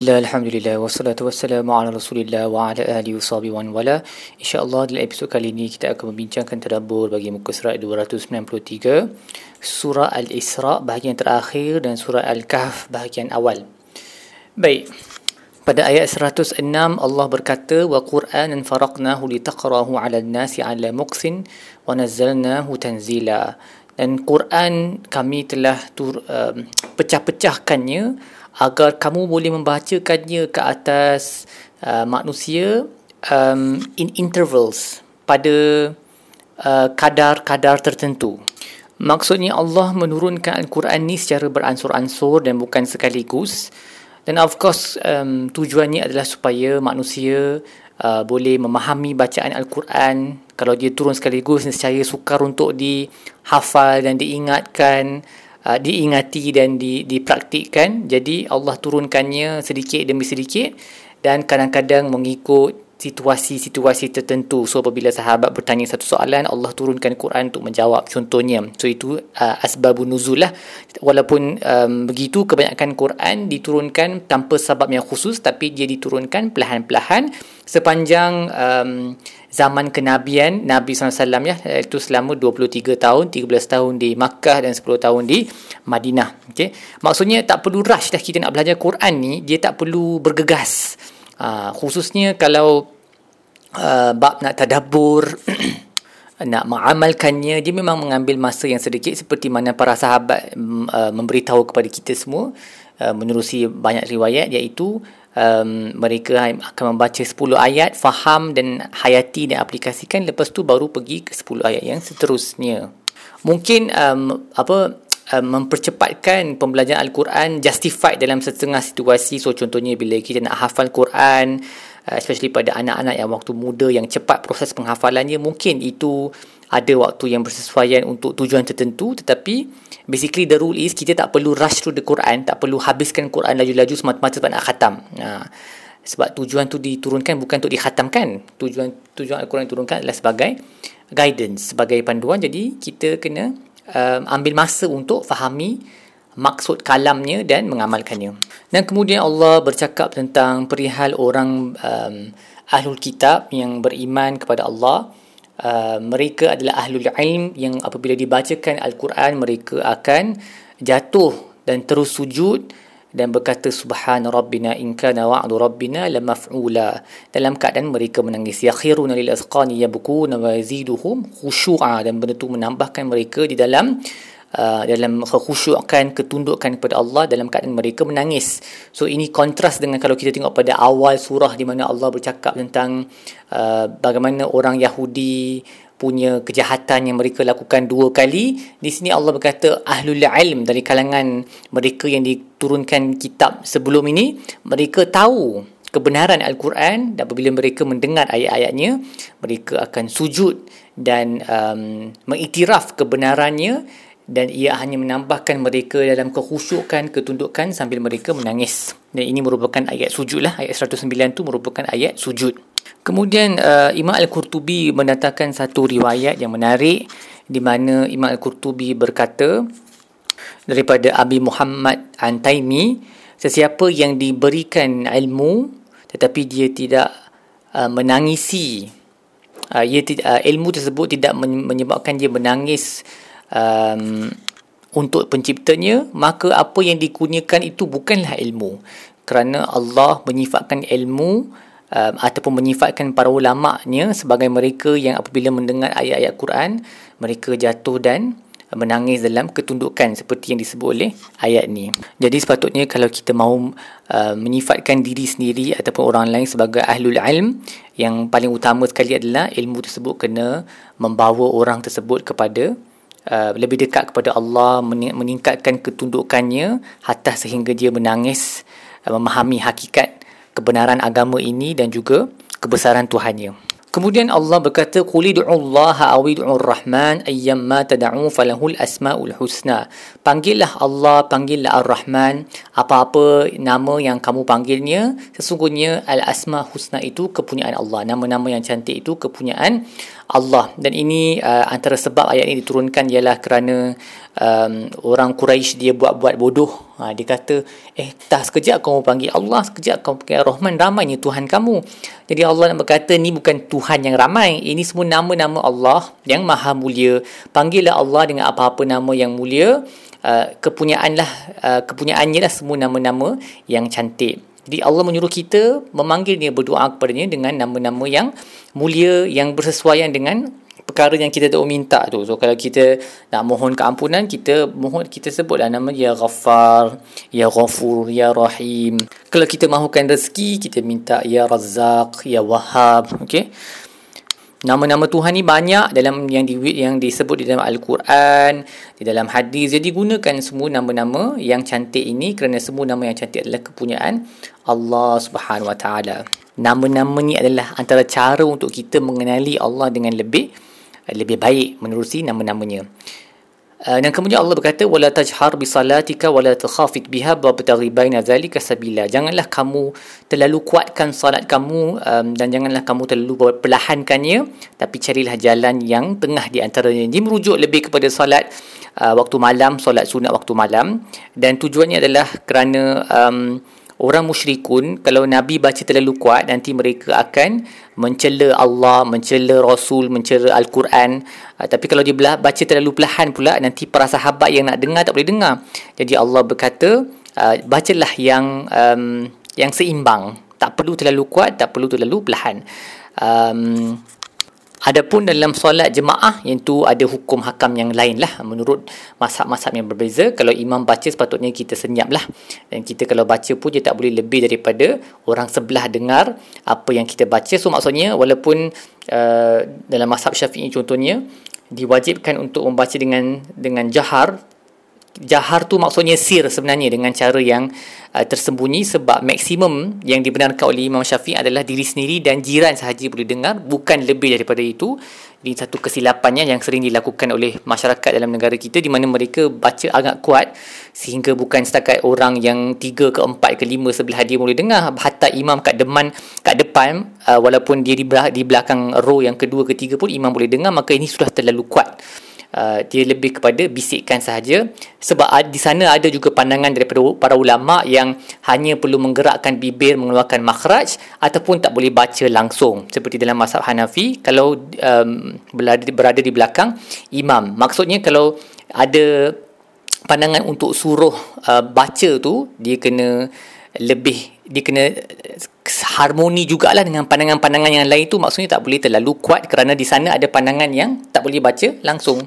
Alhamdulillah wassalatu wassalamu ala Rasulillah wa ala alihi washabihi wa wala. Insya-Allah dalam episod kali ini kita akan membincangkan tadabbur bagi muka surat 293, surah Al-Isra bahagian terakhir dan surah Al-Kahf bahagian awal. Baik. Pada ayat 106 Allah berkata wa Qur'anan faraqnahu litaqrahu 'ala an-nasi 'ala muqsin wa nazzalnahu tanzila. Dan Quran kami telah tur, um, pecah-pecahkannya agar kamu boleh membacakannya ke atas uh, manusia um, in intervals pada uh, kadar-kadar tertentu. Maksudnya Allah menurunkan Al-Quran ni secara beransur-ansur dan bukan sekaligus. Dan of course um, tujuannya adalah supaya manusia uh, boleh memahami bacaan Al-Quran. Kalau dia turun sekaligus, nescaya sukar untuk dihafal dan diingatkan uh, diingati dan di, dipraktikkan. Jadi Allah turunkannya sedikit demi sedikit dan kadang-kadang mengikut situasi-situasi tertentu. So apabila sahabat bertanya satu soalan Allah turunkan Quran untuk menjawab. Contohnya so itu uh, asbabun nuzul lah walaupun um, begitu kebanyakan Quran diturunkan tanpa sebab yang khusus tapi dia diturunkan perlahan-lahan sepanjang um, zaman kenabian Nabi SAW ya itu selama 23 tahun 13 tahun di Makkah dan 10 tahun di Madinah. Okey? Maksudnya tak perlu rush dah kita nak belajar Quran ni dia tak perlu bergegas uh, khususnya kalau uh, bab nak tadabbur nak mengamalkannya dia memang mengambil masa yang sedikit seperti mana para sahabat uh, memberitahu kepada kita semua uh, menerusi banyak riwayat iaitu um, mereka akan membaca 10 ayat, faham dan hayati dan aplikasikan lepas tu baru pergi ke 10 ayat yang seterusnya. Mungkin um, apa um, mempercepatkan pembelajaran Al-Quran justified dalam setengah situasi. So contohnya bila kita nak hafal Quran uh, especially pada anak-anak yang waktu muda yang cepat proses penghafalannya mungkin itu ada waktu yang bersesuaian untuk tujuan tertentu tetapi basically the rule is kita tak perlu rush through the Quran tak perlu habiskan Quran laju-laju semata-mata sebab nak khatam ha. sebab tujuan tu diturunkan bukan untuk dikhatamkan tujuan tujuan Al-Quran diturunkan adalah sebagai guidance sebagai panduan jadi kita kena um, ambil masa untuk fahami maksud kalamnya dan mengamalkannya. Dan kemudian Allah bercakap tentang perihal orang um, ahlul kitab yang beriman kepada Allah. Uh, mereka adalah ahlul ilm yang apabila dibacakan al-Quran mereka akan jatuh dan terus sujud dan berkata subhana rabbina in kana wa'du rabbina lamaf'ula dalam keadaan mereka menangis. Yakhiruna lil azqani yabkuna wa yaziduhum khushu'a dan benda itu menambahkan mereka di dalam uh, dalam kekhusyukan ketundukan kepada Allah dalam keadaan mereka menangis. So ini kontras dengan kalau kita tengok pada awal surah di mana Allah bercakap tentang uh, bagaimana orang Yahudi punya kejahatan yang mereka lakukan dua kali. Di sini Allah berkata ahlul ilm dari kalangan mereka yang diturunkan kitab sebelum ini, mereka tahu kebenaran Al-Quran dan apabila mereka mendengar ayat-ayatnya, mereka akan sujud dan um, mengiktiraf kebenarannya dan ia hanya menambahkan mereka dalam kekhusyukan, ketundukan sambil mereka menangis. Dan ini merupakan ayat sujud lah. Ayat 109 tu merupakan ayat sujud. Kemudian uh, Imam Al-Qurtubi mendatangkan satu riwayat yang menarik di mana Imam Al-Qurtubi berkata daripada Abi Muhammad Antaimi sesiapa yang diberikan ilmu tetapi dia tidak uh, menangisi uh, ia uh, ilmu tersebut tidak menyebabkan dia menangis um, untuk penciptanya maka apa yang dikunyakan itu bukanlah ilmu. Kerana Allah menyifatkan ilmu um, ataupun menyifatkan para ulama-nya sebagai mereka yang apabila mendengar ayat-ayat Quran mereka jatuh dan menangis dalam ketundukan seperti yang disebut oleh ayat ni. Jadi sepatutnya kalau kita mahu uh, menyifatkan diri sendiri ataupun orang lain sebagai ahlul ilm yang paling utama sekali adalah ilmu tersebut kena membawa orang tersebut kepada Uh, lebih dekat kepada Allah meningkatkan ketundukannya hatta sehingga dia menangis uh, memahami hakikat kebenaran agama ini dan juga kebesaran Tuhannya. Kemudian Allah berkata qul Allah aw ud'ur rahman ayyamma tad'u falahul asmaul husna. Panggillah Allah, panggillah Ar-Rahman, apa-apa nama yang kamu panggilnya, sesungguhnya al-asma husna itu kepunyaan Allah. Nama-nama yang cantik itu kepunyaan Allah. Dan ini uh, antara sebab ayat ini diturunkan ialah kerana um, orang Quraisy dia buat-buat bodoh Ha, dia kata, eh tak sekejap kamu panggil Allah, sekejap kamu panggil Rahman, ramainya Tuhan kamu. Jadi Allah nak berkata, ni bukan Tuhan yang ramai. Ini semua nama-nama Allah yang maha mulia. Panggillah Allah dengan apa-apa nama yang mulia. Uh, kepunyaan lah, uh, kepunyaannya lah semua nama-nama yang cantik. Jadi Allah menyuruh kita memanggil dia berdoa kepadanya dengan nama-nama yang mulia, yang bersesuaian dengan perkara yang kita tahu minta tu. So kalau kita nak mohon keampunan, kita mohon kita sebutlah nama ya Ghaffar, ya Ghafur, ya Rahim. Kalau kita mahukan rezeki, kita minta ya Razzaq, ya Wahhab, okey. Nama-nama Tuhan ni banyak dalam yang di yang disebut di dalam Al-Quran, di dalam hadis. Jadi gunakan semua nama-nama yang cantik ini kerana semua nama yang cantik adalah kepunyaan Allah Subhanahu Wa Taala. Nama-nama ni adalah antara cara untuk kita mengenali Allah dengan lebih lebih baik menerusi nama-namanya. Uh, dan kemudian Allah berkata wala tajhar bi salatika wala takhafit biha wa bataghi baina zalika sabila. Janganlah kamu terlalu kuatkan salat kamu um, dan janganlah kamu terlalu perlahankannya tapi carilah jalan yang tengah di antaranya. Dia merujuk lebih kepada salat uh, waktu malam, solat sunat waktu malam dan tujuannya adalah kerana um, orang musyrikun kalau nabi baca terlalu kuat nanti mereka akan mencela Allah, mencela Rasul, mencela Al-Quran. Uh, tapi kalau dia baca terlalu perlahan pula nanti para sahabat yang nak dengar tak boleh dengar. Jadi Allah berkata, uh, bacalah yang um, yang seimbang. Tak perlu terlalu kuat, tak perlu terlalu perlahan. Um, Adapun dalam solat jemaah yang tu ada hukum hakam yang lain lah menurut mazhab-mazhab yang berbeza. Kalau imam baca sepatutnya kita senyap lah. Dan kita kalau baca pun dia tak boleh lebih daripada orang sebelah dengar apa yang kita baca. So maksudnya walaupun uh, dalam mazhab syafi'i contohnya diwajibkan untuk membaca dengan dengan jahar jahar tu maksudnya sir sebenarnya dengan cara yang uh, tersembunyi sebab maksimum yang dibenarkan oleh Imam Syafi'i adalah diri sendiri dan jiran sahaja boleh dengar bukan lebih daripada itu. Ini satu kesilapannya yang sering dilakukan oleh masyarakat dalam negara kita di mana mereka baca agak kuat sehingga bukan setakat orang yang tiga ke empat ke lima sebelah dia boleh dengar. Hatta imam kat depan kat depan uh, walaupun dia di belakang row yang kedua ketiga pun imam boleh dengar maka ini sudah terlalu kuat Uh, dia lebih kepada bisikan sahaja. Sebab di sana ada juga pandangan daripada para ulama yang hanya perlu menggerakkan bibir mengeluarkan makhraj ataupun tak boleh baca langsung. Seperti dalam mazhab Hanafi kalau um, berada, berada di belakang imam. Maksudnya kalau ada pandangan untuk suruh uh, baca tu dia kena lebih dia kena harmoni jugalah dengan pandangan-pandangan yang lain tu maksudnya tak boleh terlalu kuat kerana di sana ada pandangan yang tak boleh baca langsung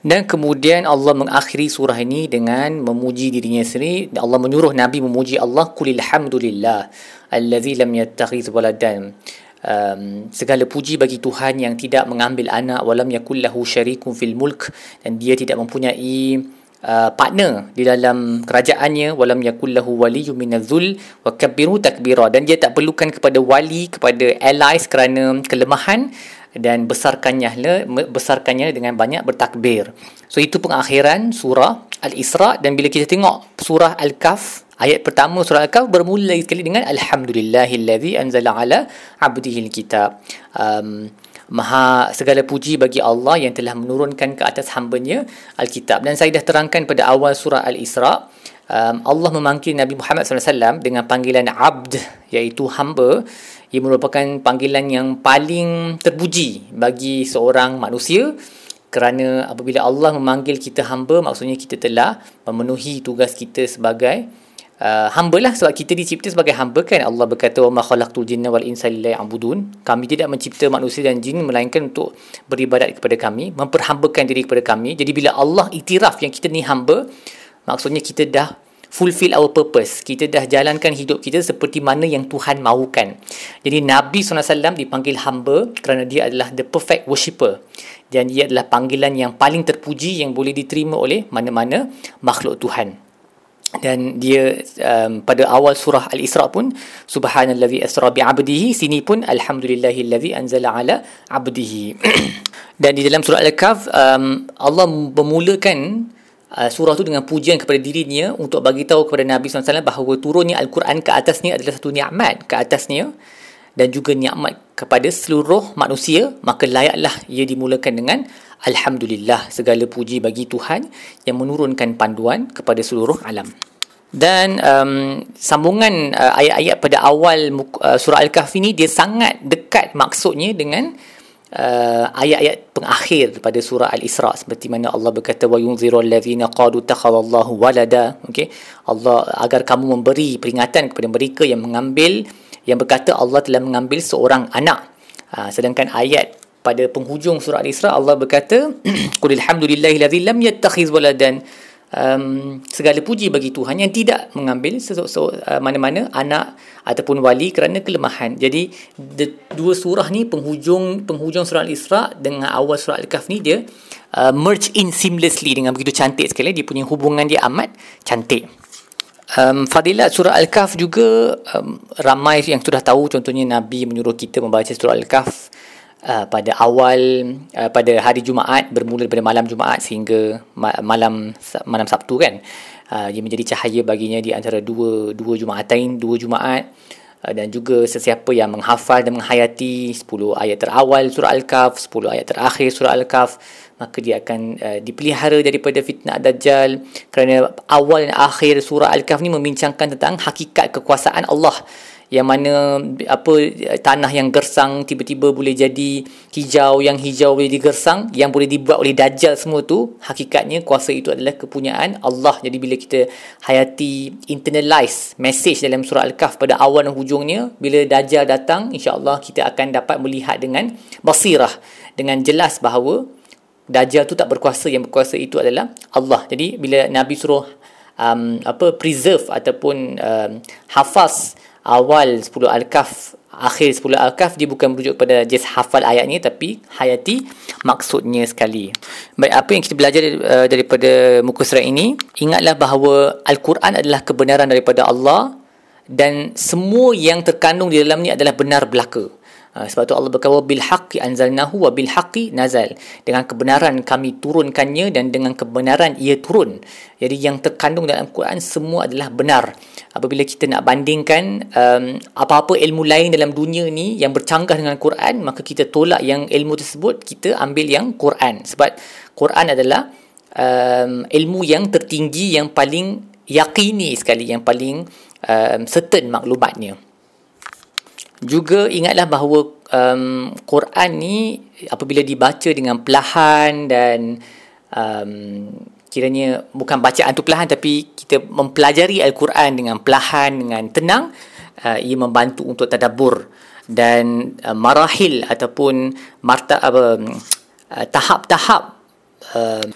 dan kemudian Allah mengakhiri surah ini dengan memuji dirinya sendiri. Allah menyuruh Nabi memuji Allah. Kulil hamdulillah. Allazi lam yattakhiz waladan. Um, segala puji bagi Tuhan yang tidak mengambil anak walam yakullahu syarikun fil mulk dan dia tidak mempunyai uh, partner di dalam kerajaannya walam yakullahu waliyyun minazul wa kabbiru takbira dan dia tak perlukan kepada wali kepada allies kerana kelemahan dan besarkannya besarkannya dengan banyak bertakbir. So itu pengakhiran surah Al-Isra dan bila kita tengok surah Al-Kahf ayat pertama surah Al-Kahf bermula sekali dengan alhamdulillahillazi anzala ala abdihi alkitab. Um, Maha segala puji bagi Allah yang telah menurunkan ke atas hambanya Alkitab. Dan saya dah terangkan pada awal surah Al-Isra, um, Allah memanggil Nabi Muhammad SAW dengan panggilan Abd, iaitu hamba ia merupakan panggilan yang paling terpuji bagi seorang manusia kerana apabila Allah memanggil kita hamba maksudnya kita telah memenuhi tugas kita sebagai uh, hamba lah sebab kita dicipta sebagai hamba kan Allah berkata wa khalaqtul jinna wal insa illa ya'budun kami tidak mencipta manusia dan jin melainkan untuk beribadat kepada kami memperhambakan diri kepada kami jadi bila Allah iktiraf yang kita ni hamba maksudnya kita dah fulfill our purpose. Kita dah jalankan hidup kita seperti mana yang Tuhan mahukan. Jadi Nabi SAW dipanggil hamba kerana dia adalah the perfect worshipper. Dan ia adalah panggilan yang paling terpuji yang boleh diterima oleh mana-mana makhluk Tuhan. Dan dia um, pada awal surah Al-Isra pun subhanallazi asra bi 'abdihi sini pun alhamdulillahillazi anzala ala 'abdihi. Dan di dalam surah Al-Kahf um, Allah memulakan uh, surah tu dengan pujian kepada dirinya untuk bagi tahu kepada Nabi SAW bahawa turunnya Al-Quran ke atasnya adalah satu nikmat ke atasnya dan juga nikmat kepada seluruh manusia maka layaklah ia dimulakan dengan Alhamdulillah segala puji bagi Tuhan yang menurunkan panduan kepada seluruh alam. dan um, sambungan uh, ayat-ayat pada awal uh, surah Al-Kahfi ni dia sangat dekat maksudnya dengan uh, ayat-ayat pengakhir pada surah Al-Isra seperti mana Allah berkata wa yunziru allazina qalu takhallallahu walada okey Allah agar kamu memberi peringatan kepada mereka yang mengambil yang berkata Allah telah mengambil seorang anak uh, sedangkan ayat pada penghujung surah Al-Isra Allah berkata qul alhamdulillahi lam yattakhiz waladan um, segala puji bagi Tuhan yang tidak mengambil uh, mana-mana anak ataupun wali kerana kelemahan. Jadi the, dua surah ni penghujung penghujung surah Al-Isra dengan awal surah Al-Kahf ni dia uh, merge in seamlessly dengan begitu cantik sekali dia punya hubungan dia amat cantik. Um, Fadilat surah Al-Kahf juga um, ramai yang sudah tahu. Contohnya Nabi menyuruh kita membaca surah Al-Kahf uh, pada awal uh, pada hari Jumaat bermula daripada malam Jumaat sehingga ma- malam malam Sabtu kan. Uh, ia menjadi cahaya baginya di antara dua dua Jumaatain dua Jumaat. uh, dan juga sesiapa yang menghafal dan menghayati 10 ayat terawal surah Al-Kahf 10 ayat terakhir surah Al-Kahf maka dia akan uh, dipelihara daripada fitnah dajjal. Kerana awal dan akhir surah Al-Kahf ni membincangkan tentang hakikat kekuasaan Allah yang mana apa tanah yang gersang tiba-tiba boleh jadi hijau yang hijau boleh digersang yang boleh dibuat oleh dajjal semua tu hakikatnya kuasa itu adalah kepunyaan Allah. Jadi bila kita hayati internalize message dalam surah al-kahf pada awal dan hujungnya bila dajjal datang insya-Allah kita akan dapat melihat dengan basirah dengan jelas bahawa dajjal tu tak berkuasa. Yang berkuasa itu adalah Allah. Jadi bila nabi suruh um, apa preserve ataupun um, hafaz awal 10 Al-Kahf akhir 10 Al-Kahf dia bukan merujuk pada just hafal ayat ni tapi hayati maksudnya sekali. Baik apa yang kita belajar uh, daripada muka surat ini ingatlah bahawa Al-Quran adalah kebenaran daripada Allah dan semua yang terkandung di dalam ni adalah benar belaka. Uh, sebab tu Allah berkata bil haqqi anzalnahu wa bil haqqi nazal. Dengan kebenaran kami turunkannya dan dengan kebenaran ia turun. Jadi yang terkandung dalam Al-Quran semua adalah benar. Apabila kita nak bandingkan um, apa-apa ilmu lain dalam dunia ni yang bercanggah dengan Al-Quran, maka kita tolak yang ilmu tersebut, kita ambil yang Quran. Sebab Quran adalah um, ilmu yang tertinggi yang paling yakini sekali, yang paling um, certain maklumatnya juga ingatlah bahawa um, Quran ni apabila dibaca dengan perlahan dan um, kiranya bukan bacaan tu perlahan tapi kita mempelajari Al-Quran dengan perlahan dengan tenang uh, ia membantu untuk tadabbur dan uh, marahil ataupun marta apa uh, tahap-tahap uh,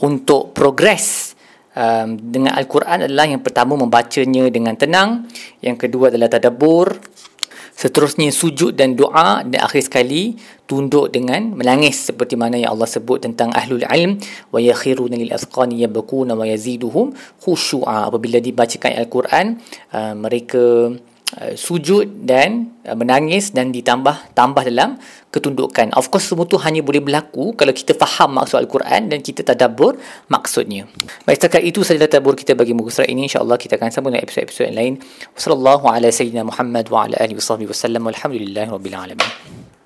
untuk progres um, dengan Al-Quran adalah yang pertama membacanya dengan tenang yang kedua adalah tadabbur Seterusnya sujud dan doa dan akhir sekali tunduk dengan menangis seperti mana yang Allah sebut tentang ahlul ilm. Wa yakhiruna lil asqani yabkuna wa yaziduhum khusyu'a. Apabila dibacakan al-Quran uh, mereka uh, sujud dan uh, menangis dan ditambah tambah dalam ketundukan. Of course semua tu hanya boleh berlaku kalau kita faham maksud Al-Quran dan kita tadabbur maksudnya. Baik setakat itu sahaja tadabbur kita bagi muka surat ini insya-Allah kita akan sambung dengan episod-episod yang lain. Wassallallahu ala sayyidina Muhammad wa ala alihi wasallam. Walhamdulillahirabbil alamin.